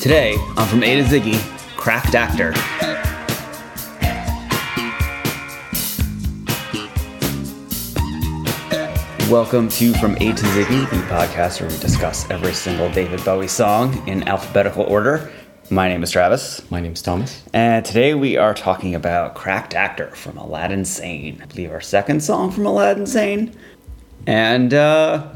Today, on From A to Ziggy, Cracked Actor. Welcome to From A to Ziggy, the podcast where we discuss every single David Bowie song in alphabetical order. My name is Travis, My name's Thomas. and today we are talking about Cracked Actor from Aladdin Sane. I believe our second song from Aladdin Sane. And uh,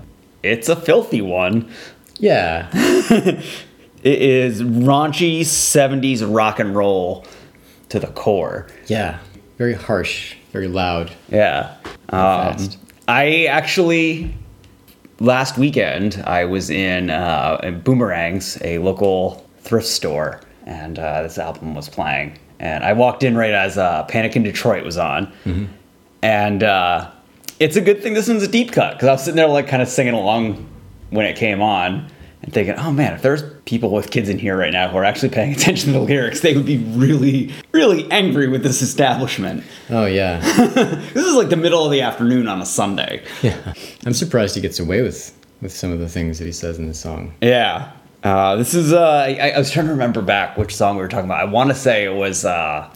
it's a filthy one. Yeah. It is raunchy 70s rock and roll to the core. Yeah. Very harsh, very loud. Yeah. Um. I actually, last weekend, I was in, uh, in Boomerangs, a local thrift store, and uh, this album was playing. And I walked in right as uh, Panic in Detroit was on. And uh, it's a good thing this one's a deep cut, because I was sitting there, like, kind of singing along when it came on. And thinking, oh man, if there's people with kids in here right now who are actually paying attention to the lyrics, they would be really, really angry with this establishment. Oh, yeah. This is like the middle of the afternoon on a Sunday. yeah. I'm surprised he gets away with, with some of the things that he says in this song. Yeah. Uh, this is, uh, I, I was trying to remember back which song we were talking about. I want to say it was, uh,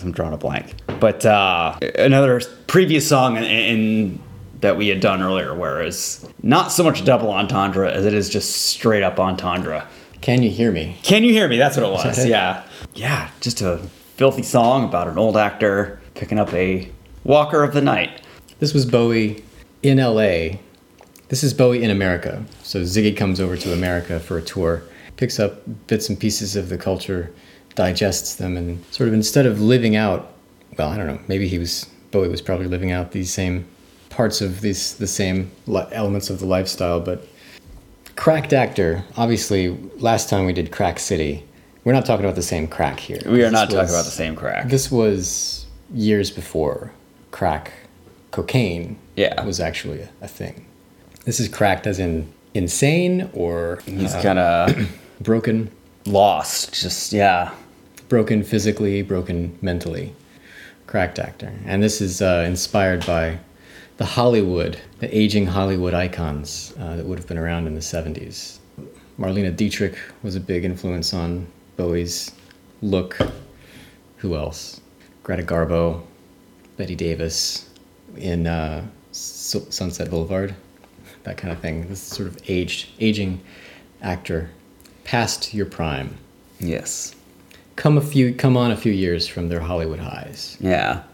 I'm drawing a blank, but uh, another previous song in, in that we had done earlier, where it's not so much double entendre as it is just straight up entendre. Can you hear me? Can you hear me? That's what it was. Yeah. Yeah. Just a filthy song about an old actor picking up a walker of the night. This was Bowie in LA. This is Bowie in America. So Ziggy comes over to America for a tour, picks up bits and pieces of the culture, digests them, and sort of instead of living out, well, I don't know, maybe he was, Bowie was probably living out these same parts of these, the same elements of the lifestyle, but cracked actor, obviously, last time we did Crack City, we're not talking about the same crack here. We are This not talking was- about the same crack. this was years before crack cocaine Yeah. was actually a, a thing. This is cracked as in insane or He's uh, kind of broken, lost. Just, yeah. broken physically, broken mentally. Cracked actor. And this is uh, inspired by the Hollywood, the aging Hollywood icons uh, that would have been around in the 70s. Marlene Dietrich was a big influence on Bowie's look. Who else? Greta Garbo, Bette Davis in uh, Su- Sunset Boulevard, that kind of thing. This sort of aged, aging actor, past your prime. Yes. Come a few, come on a few years from their Hollywood highs. Yeah.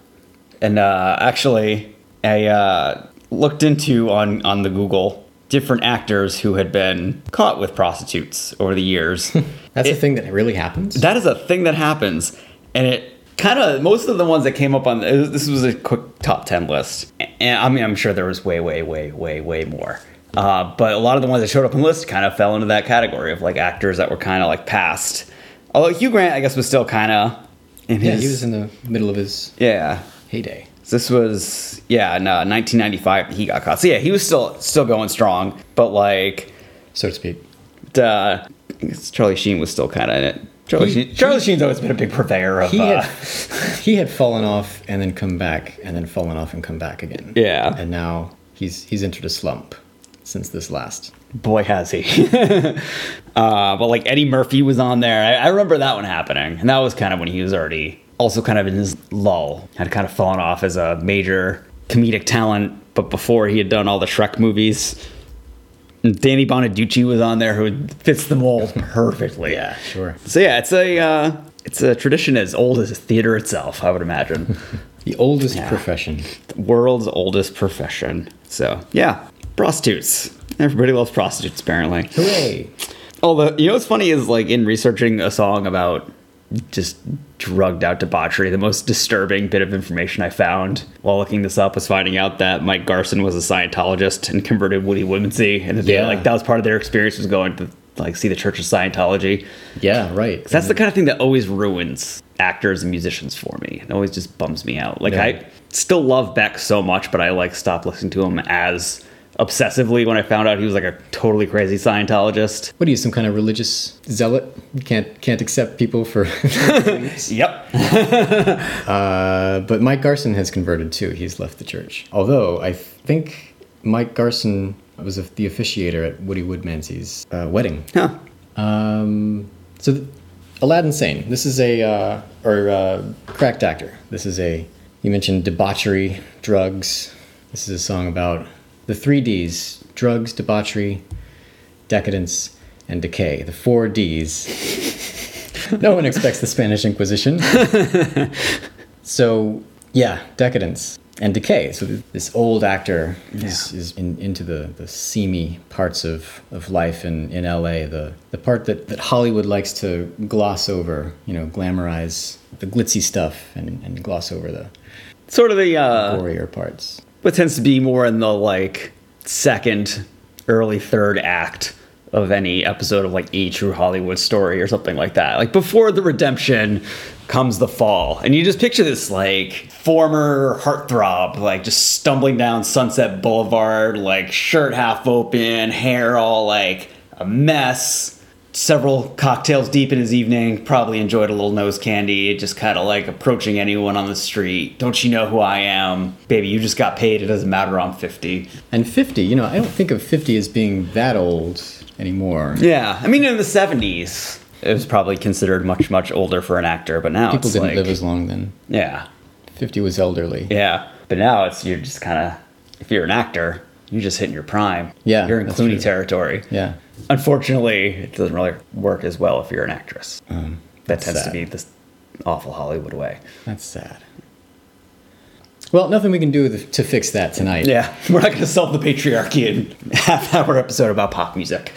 And uh, actually, I uh, looked into on, on the Google different actors who had been caught with prostitutes over the years. That's It- a thing that really happens. That is a thing that happens, and it kind of most of the ones that came up on this was a quick top ten list, and I mean I'm sure there was way, way, way, way, way more. Uh, but a lot of the ones that showed up on the list kind of fell into that category of like actors that were kind of like past. Although Hugh Grant, I guess, was still kind of in yeah, his. he was in the middle of his yeah. heyday. This was yeah, no, 1995. He got caught. So yeah, he was still still going strong, but like, so to speak. uh, I guess Charlie Sheen was still kind of in it. Charlie, He- Sheen, Charlie Sheen's always been a big purveyor of. He uh, had he had fallen off and then come back and then fallen off and come back again. Yeah. And now he's he's entered a slump since this last. boy has he uh, but like eddie murphy was on there I, I remember that one happening and that was kind of when he was already also kind of in his lull had kind of fallen off as a major comedic talent but before he had done all the shrek movies danny bonaduce was on there who fits the mold perfectly yeah, sure. so yeah it's a uh, it's a tradition as old as theater itself i would imagine The oldest Yeah. profession. the world's oldest profession so yeah prostitutes everybody loves prostitutes apparently Hooray! Although you know what's funny is like in researching a song about just drugged out debauchery, the most disturbing bit of information I found while looking this up was finding out that Mike Garson was a Scientologist and converted Woody Woodmansey, and Yeah. like that was part of their experience was going to like see the Church of Scientology. Yeah, right. That's the kind of thing that always ruins actors and musicians for me. It always just bums me out. Like Yeah. I still love Beck so much, but I like stop listening to him as obsessively when I found out he was like a totally crazy Scientologist. What are you, some kind of religious zealot? You can't can't accept people for. Yep. uh, but Mike Garson has converted too. He's left the church. Although I think Mike Garson was a, the officiator at Woody Woodmansey's uh, wedding. Huh. Um, So, th- Aladdin Sane. This is a uh, or uh, cracked actor. This is a. You mentioned debauchery, drugs. This is a song about the three D's: drugs, debauchery, decadence, and decay. The four D's. no one expects the Spanish Inquisition. so yeah, decadence and decay. So this old actor is, Yeah. is in, into the, the seamy parts of, of life in, in LA, the, the part that, that Hollywood likes to gloss over, you know, glamorize the glitzy stuff and, and gloss over the Sort of the uh, gorier parts. What tends to be more in the like second, early third act of any episode of like a true Hollywood story or something like that. Like before the redemption comes the fall. And you just picture this like former heartthrob, like just stumbling down Sunset Boulevard, like shirt half open, hair all like a mess. Several cocktails deep in his evening, probably enjoyed a little nose candy, just kind of like approaching anyone on the street. Don't you know who I am? Baby, you just got paid. It doesn't matter. I'm 50. And 50, you know, I don't think of 50 as being that old anymore. Yeah, I mean, in the 70s, it was probably considered much, much older for an actor, but now People it's didn't like, live as long then. yeah, 50 was elderly. yeah. But now it's, you're just kind of, if you're an actor, you're just hitting your prime. Yeah, You're in Clooney territory. Yeah. Unfortunately, it doesn't really work as well if you're an actress. that Um, that's tends to be this awful Hollywood way. That's sad. Well, nothing we can do to fix that tonight. Yeah, we're not going to solve the patriarchy in half hour episode about pop music.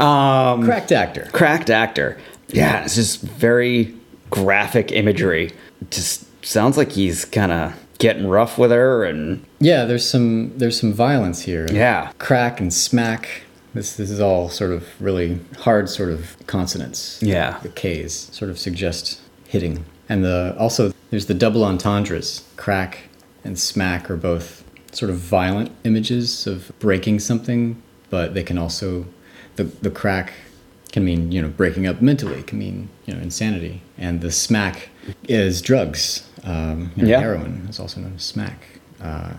Um, Cracked actor. cracked actor. Yeah, it's just very graphic imagery. Just sounds like he's kind of getting rough with her, and Yeah, there's some there's some violence here. Yeah. Crack and smack. This this is all sort of really hard sort of consonants. Yeah. The K's sort of suggest hitting. And the also there's the double entendres. Crack and smack are both sort of violent images of breaking something, but they can also the the crack can mean, you know, breaking up mentally, can mean, you know, insanity. And the smack is drugs. Um, you know, Yeah. heroin is also known as smack. Uh,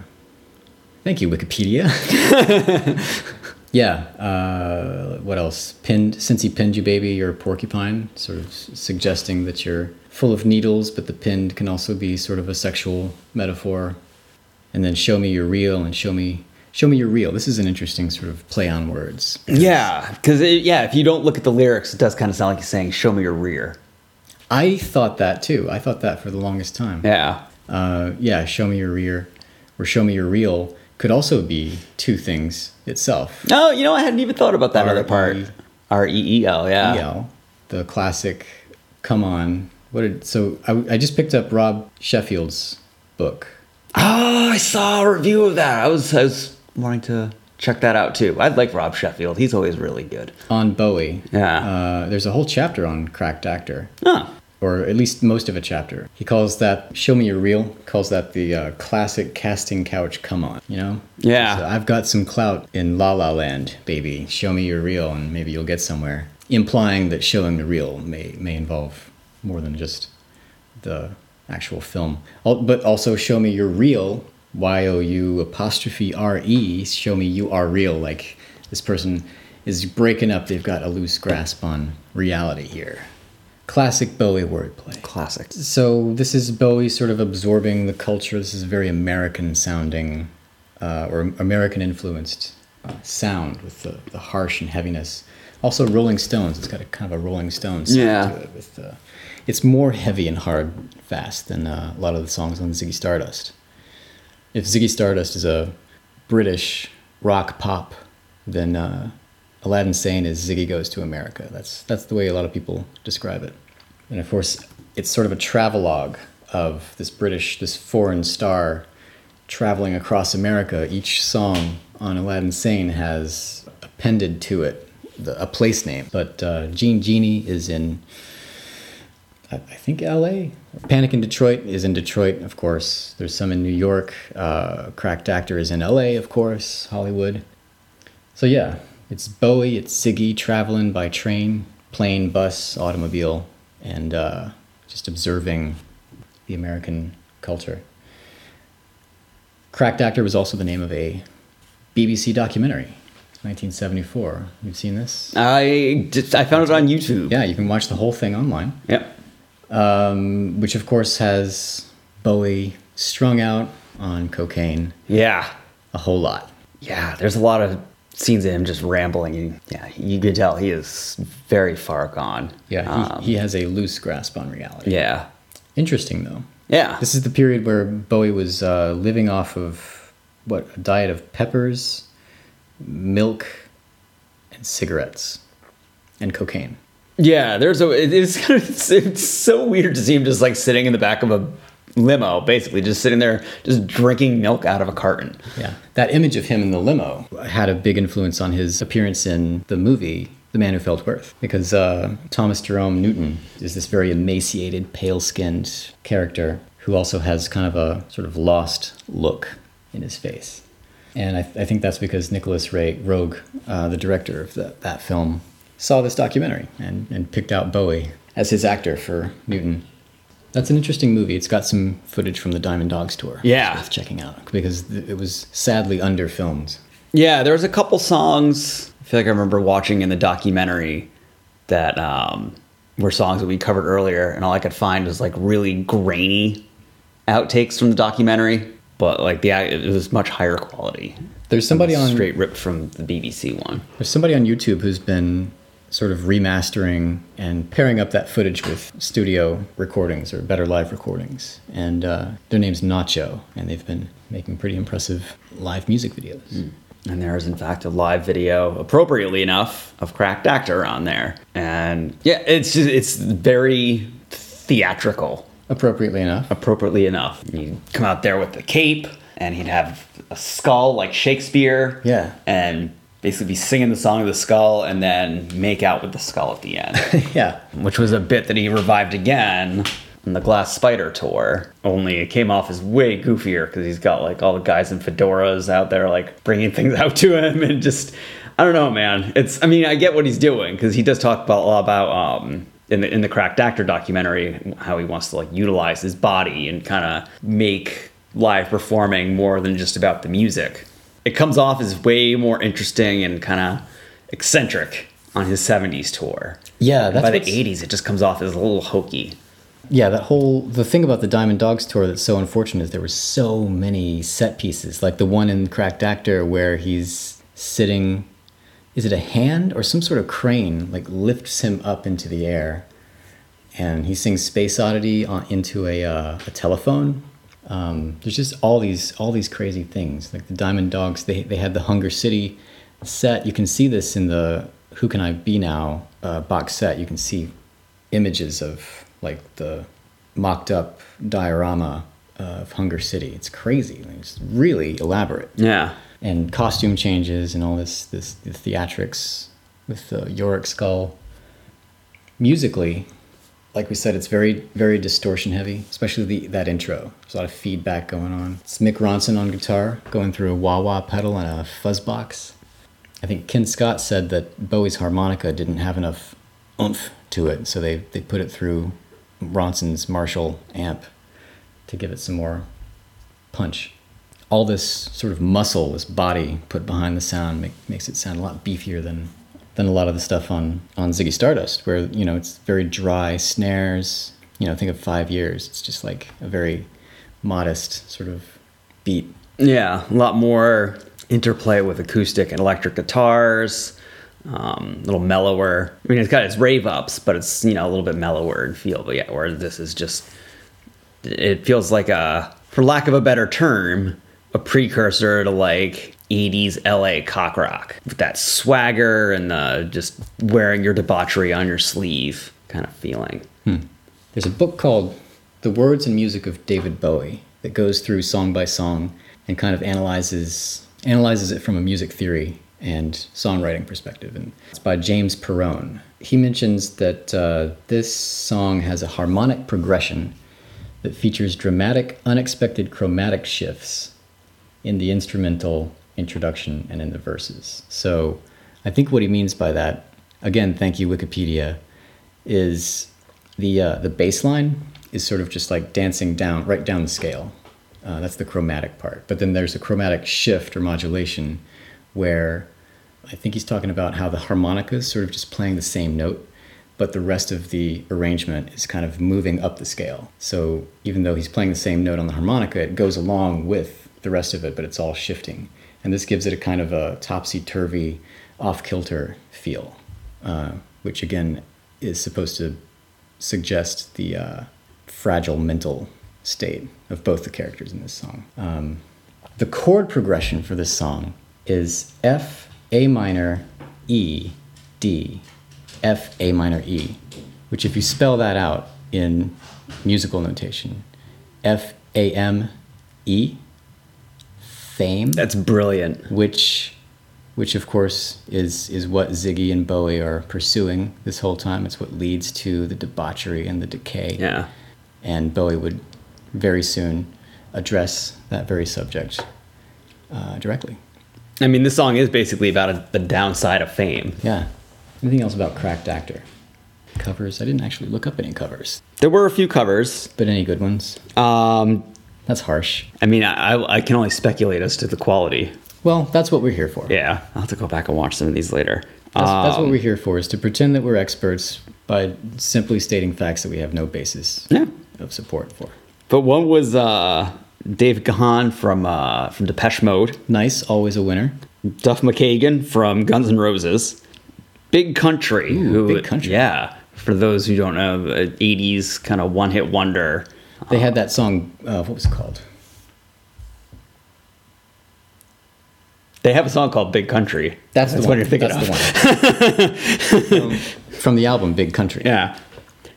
Thank you, Wikipedia. yeah. Uh, what else? Pinned since he pinned you, baby, you're a porcupine. Sort of s- suggesting that you're full of needles, but the pinned can also be sort of a sexual metaphor. And then show me you're real, and show me show me you're real. This is an interesting sort of play on words. yeah, because yeah, if you don't look at the lyrics, it does kind of sound like he's saying "Show me your rear." I thought that too. I thought that for the longest time. Yeah, uh, yeah, show me your rear or show me your real could also be two things itself. no, you know, I hadn't even thought about that other part. R-E- R E E L, yeah. EL, the classic, come on. What did, so I, I just picked up Rob Sheffield's book. Oh, I saw a review of that. I was I was wanting to check that out too. I like Rob Sheffield. He's always really good. On Bowie. Yeah. Uh, there's a whole chapter on cracked actor. Oh, or at least most of a chapter. He calls that "Show Me Your Real." Calls that the uh, classic casting couch. Come on, you know. Yeah. So I've got some clout in La La Land, baby. Show me your real, and maybe you'll get somewhere. Implying that showing the real may may involve more than just the actual film, but also show me you're real. Y o u apostrophe r e. Show me you are real. Like this person is breaking up. They've got a loose grasp on reality here. Classic Bowie wordplay. classic. So this is Bowie sort of absorbing the culture. This is very American sounding, uh, or American influenced uh, sound with the, the harsh and heaviness. Also, Rolling Stones. It's got a kind of a Rolling Stones sound Yeah. to it. With uh, it's more heavy and hard, fast than uh, a lot of the songs on Ziggy Stardust. If Ziggy Stardust is a British rock pop, then uh, Aladdin Sane is Ziggy Goes to America. That's that's the way a lot of people describe it. And of course, it's sort of a travelogue of this British, this foreign star traveling across America. Each song on Aladdin Sane has appended to it the, a place name. But uh, Jean Genie is in, I, I think, L.A. Panic in Detroit is in Detroit, of course. There's some in New York. Uh, Cracked Actor is in L.A., of course. Hollywood. So yeah, it's Bowie, it's Ziggy traveling by train, plane, bus, automobile, and uh, just observing the American culture. Cracked Actor was also the name of a BBC documentary 1974. You've seen this? I just, I found it on YouTube. Yeah, you can watch the whole thing online. Yep. Um, which of course has Bowie strung out on cocaine Yeah. a whole lot. Yeah. There's a lot of scenes of him just rambling. And, yeah, you could tell he is very far gone. Yeah, he, Um, he has a loose grasp on reality. yeah. Interesting though. Yeah. This is the period where Bowie was uh, living off of what a diet of peppers, milk, and cigarettes, and cocaine. Yeah, there's a. It's, it's so weird to see him just like sitting in the back of a limo, basically just sitting there, just drinking milk out of a carton. Yeah, that image of him in the limo had a big influence on his appearance in the movie The Man Who Fell to Earth, because uh, Thomas Jerome Newton is this very emaciated, pale-skinned character who also has kind of a sort of lost look in his face. And I, I think that's because Nicholas Ray Roeg, uh, the director of the, that film, saw this documentary and, and picked out Bowie as his actor for Newton. That's an interesting movie. It's got some footage from the Diamond Dogs tour. Yeah. It's worth checking out because it was sadly underfilmed. Yeah, there was a couple songs. I feel like I remember watching in the documentary that um, were songs that we covered earlier, and all I could find was like really grainy outtakes from the documentary. But like the it was much higher quality. There's somebody on straight ripped from the BBC one. There's somebody on YouTube who's been sort of remastering and pairing up that footage with studio recordings or better live recordings. And uh, their name's Nacho, and they've been making pretty impressive live music videos. And there is, in fact, a live video, appropriately enough, of Cracked Actor on there. And yeah, it's just, it's very theatrical, Appropriately enough. appropriately enough. He'd come out there with the cape, and he'd have a skull like Shakespeare. Yeah. And basically be singing the song of the skull and then make out with the skull at the end. yeah. which was a bit that he revived again on the Glass Spider tour. Only it came off as way goofier because he's got like all the guys in fedoras out there like bringing things out to him and just I don't know, man. It's I mean I get what he's doing because he does talk about a lot about um in the in the cracked actor documentary how he wants to like utilize his body and kind of make live performing more than just about the music. It comes off as way more interesting and kind of eccentric on his 70s tour. Yeah, that's By the 80s, it just comes off as a little hokey. Yeah, that whole the thing about the Diamond Dogs tour that's so unfortunate is there were so many set pieces, like the one in Cracked Actor where he's sitting. Is it a hand or some sort of crane like lifts him up into the air, and he sings Space Oddity on, into a uh, a telephone. Um, there's just all these all these crazy things like the Diamond Dogs. They they had the Hunger City set. You can see this in the Who Can I Be Now uh, box set. You can see images of like the mocked up diorama of Hunger City. It's crazy. It's really elaborate. Yeah. And costume changes and all this this the theatrics with the Yorick skull. Musically, like we said, it's very very distortion heavy, especially the that intro. There's a lot of feedback going on. It's Mick Ronson on guitar going through a wah wah pedal and a fuzz box. I think Ken Scott said that Bowie's harmonica didn't have enough oomph to it, so they, they put it through Ronson's Marshall amp to give it some more punch. All this sort of muscle, this body put behind the sound make, makes it sound a lot beefier than than a lot of the stuff on on Ziggy Stardust, where you know it's very dry snares. You know, think of five years. It's just like a very modest sort of beat. Yeah. A lot more interplay with acoustic and electric guitars. Um, a little mellower. I mean, it's got its rave ups, but it's, you know, a little bit mellower in feel. But yeah, where this is just, it feels like a, for lack of a better term, a precursor to like 80s LA cock rock with that swagger and the just wearing your debauchery on your sleeve kind of feeling. There's a book called The Words and Music of David Bowie that goes through song by song and kind of analyzes analyzes it from a music theory and songwriting perspective. And it's by James Perrone. He mentions that uh, this song has a harmonic progression that features dramatic, unexpected chromatic shifts in the instrumental introduction and in the verses. So I think what he means by that, again, thank you, Wikipedia, is the uh, the bass line is sort of just like dancing down right down the scale. Uh, that's the chromatic part. But then there's a chromatic shift or modulation where I think he's talking about how the harmonica is sort of just playing the same note, but the rest of the arrangement is kind of moving up the scale. So even though he's playing the same note on the harmonica, it goes along with the rest of it, but it's all shifting. And this gives it a kind of a topsy turvy, off kilter feel, uh, which again is supposed to suggest the uh, fragile mental state of both the characters in this song. Um, the chord progression for this song is F, A minor, E, D, F, A minor, E, which, if you spell that out in musical notation, F, A, M, E, fame, That's brilliant. which, which of course is is what Ziggy and Bowie are pursuing this whole time. It's what leads to the debauchery and the decay Yeah. and Bowie would very soon address that very subject uh, directly. I mean, this song is basically about a, the downside of fame. Yeah. Anything else about Cracked Actor? Covers? I didn't actually look up any covers, There were a few covers. but any good ones? Um, That's harsh. I mean, I, I can only speculate as to the quality. Well, that's what we're here for. Yeah, I'll have to go back and watch some of these later. That's, that's what Um, we're here for, is to pretend that we're experts by simply stating facts that we have no basis Yeah. of support for. But one was uh, Dave Gahan from uh, from Depeche Mode, Nice, always a winner. Duff McKagan from Guns N' Roses, Big Country. Ooh, Big Country. Yeah, for those who don't know, the '80s kind of one-hit wonder. They had that song, uh, what was it called? They have a song called Big Country. That's, the what one. you're thinking That's of. the one. Um, from the album Big Country. Yeah.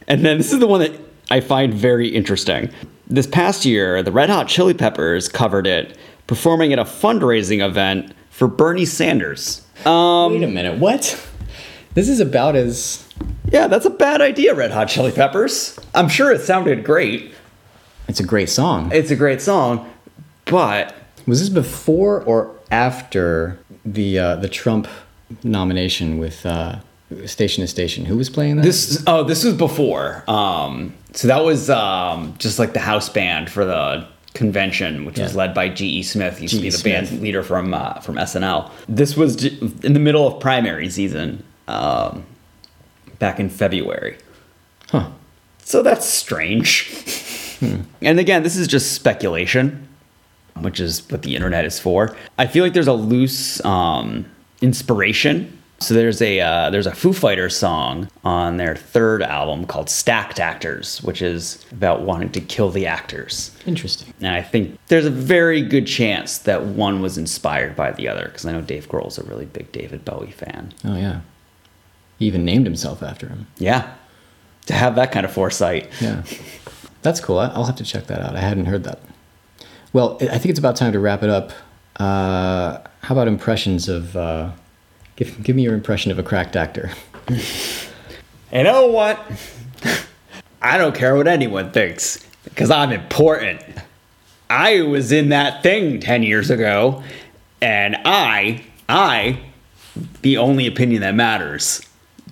And then this is the one that I find very interesting. This past year, the Red Hot Chili Peppers covered it, performing at a fundraising event for Bernie Sanders. Um, Wait a minute, what? This is about as yeah, that's a bad idea, Red Hot Chili Peppers. I'm sure it sounded great. It's a great song. It's a great song, but Was this before or after the uh, the Trump nomination with uh, Station to Station? Who was playing that? this oh, this was before. Um, so that was um, just like the house band for the convention, which was led by G.E. Smith. He used to be the Smith. band leader from uh, from SNL. This was in the middle of primary season, um, back in February. Huh. So that's strange. And again, this is just speculation, which is what the internet is for. I feel like there's a loose um, inspiration. So there's a uh, there's a Foo Fighters song on their third album called Stacked Actors, which is about wanting to kill the actors. Interesting. And I think there's a very good chance that one was inspired by the other because I know Dave Grohl's a really big David Bowie fan. Oh yeah. He even named himself after him. Yeah, to have that kind of foresight. Yeah. That's cool. I'll have to check that out. I hadn't heard that. Well, I think it's about time to wrap it up. Uh, how about impressions of? Uh, give give me your impression of a cracked actor. You know what? I don't care what anyone thinks because I'm important. I was in that thing 10 years ago, and I, I, the only opinion that matters,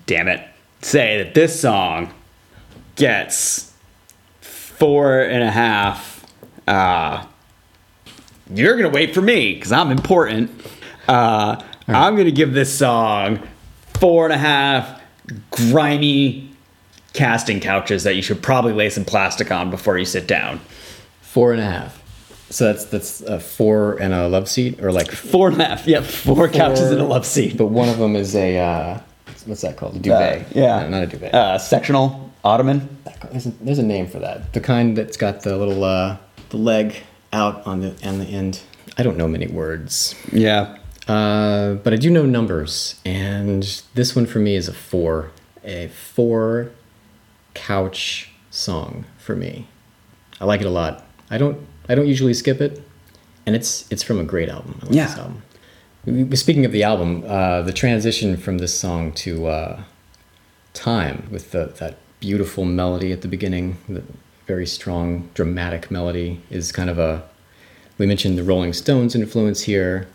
damn it, say that this song gets four and a half. Uh, you're gonna wait for me because I'm important. Uh, I'm gonna give this song four and a half grimy casting couches that you should probably lay some plastic on before you sit down. Four and a half. So that's that's a four and a love seat, or like Four and a half. Yep, four, couches in a love seat. But one of them is a uh, what's that called? A duvet. Uh, yeah, No, not a duvet. Uh, sectional ottoman. There's a, there's a name for that. The kind that's got the little uh, the leg out on the on the end. I don't know many words, Yeah. uh, but I do know numbers, and this one for me is a four, a four couch song for me. I like it a lot. I don't I don't usually skip it, and it's it's from a great album. I like Yeah. this album. Speaking of the album, uh, the transition from this song to uh, time with the, that beautiful melody at the beginning, the very strong dramatic melody is kind of a. We mentioned the Rolling Stones influence here,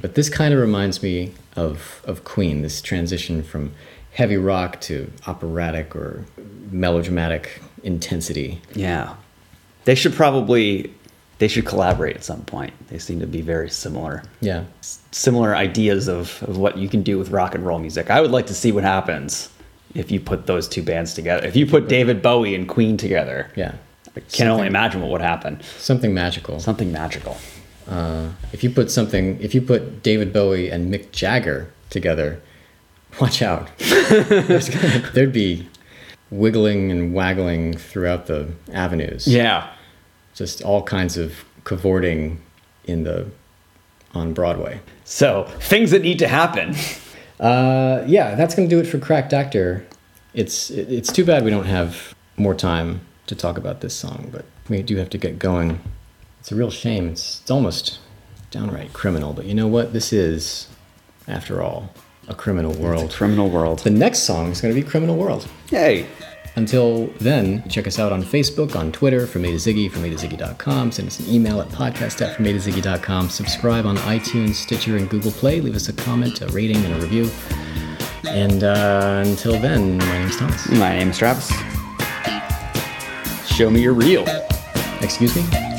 but this kind of reminds me of of Queen. This transition from heavy rock to operatic or melodramatic intensity. Yeah. They should probably They should collaborate at some point. They seem to be very similar. Yeah. Similar ideas of, of what you can do with rock and roll music. I would like to see what happens if you put those two bands together. If you put David Bowie and Queen together, Yeah. I can only imagine what would happen. Something magical. Something magical. Uh, if you put something, if you put David Bowie and Mick Jagger together, watch out. Gonna- there'd be wiggling and waggling throughout the avenues. Yeah. Just all kinds of cavorting in the on Broadway. So, things that need to happen. Uh, yeah, that's gonna do it for Cracked Actor. It's it's too bad we don't have more time to talk about this song, but we do have to get going. It's a real shame. It's, it's almost downright criminal, but you know what? This is, after all, a criminal world. Criminal world. The next song is going to be Criminal World. Yay. Until then, check us out on Facebook, on Twitter, from A to Ziggy, from A to Ziggy.com. Send us an email at podcast at from A to Ziggy.com. Subscribe on iTunes, Stitcher, and Google Play. Leave us a comment, a rating, and a review. And uh, until then, my name's Thomas. My name's Travis. Show me your reel. Excuse me?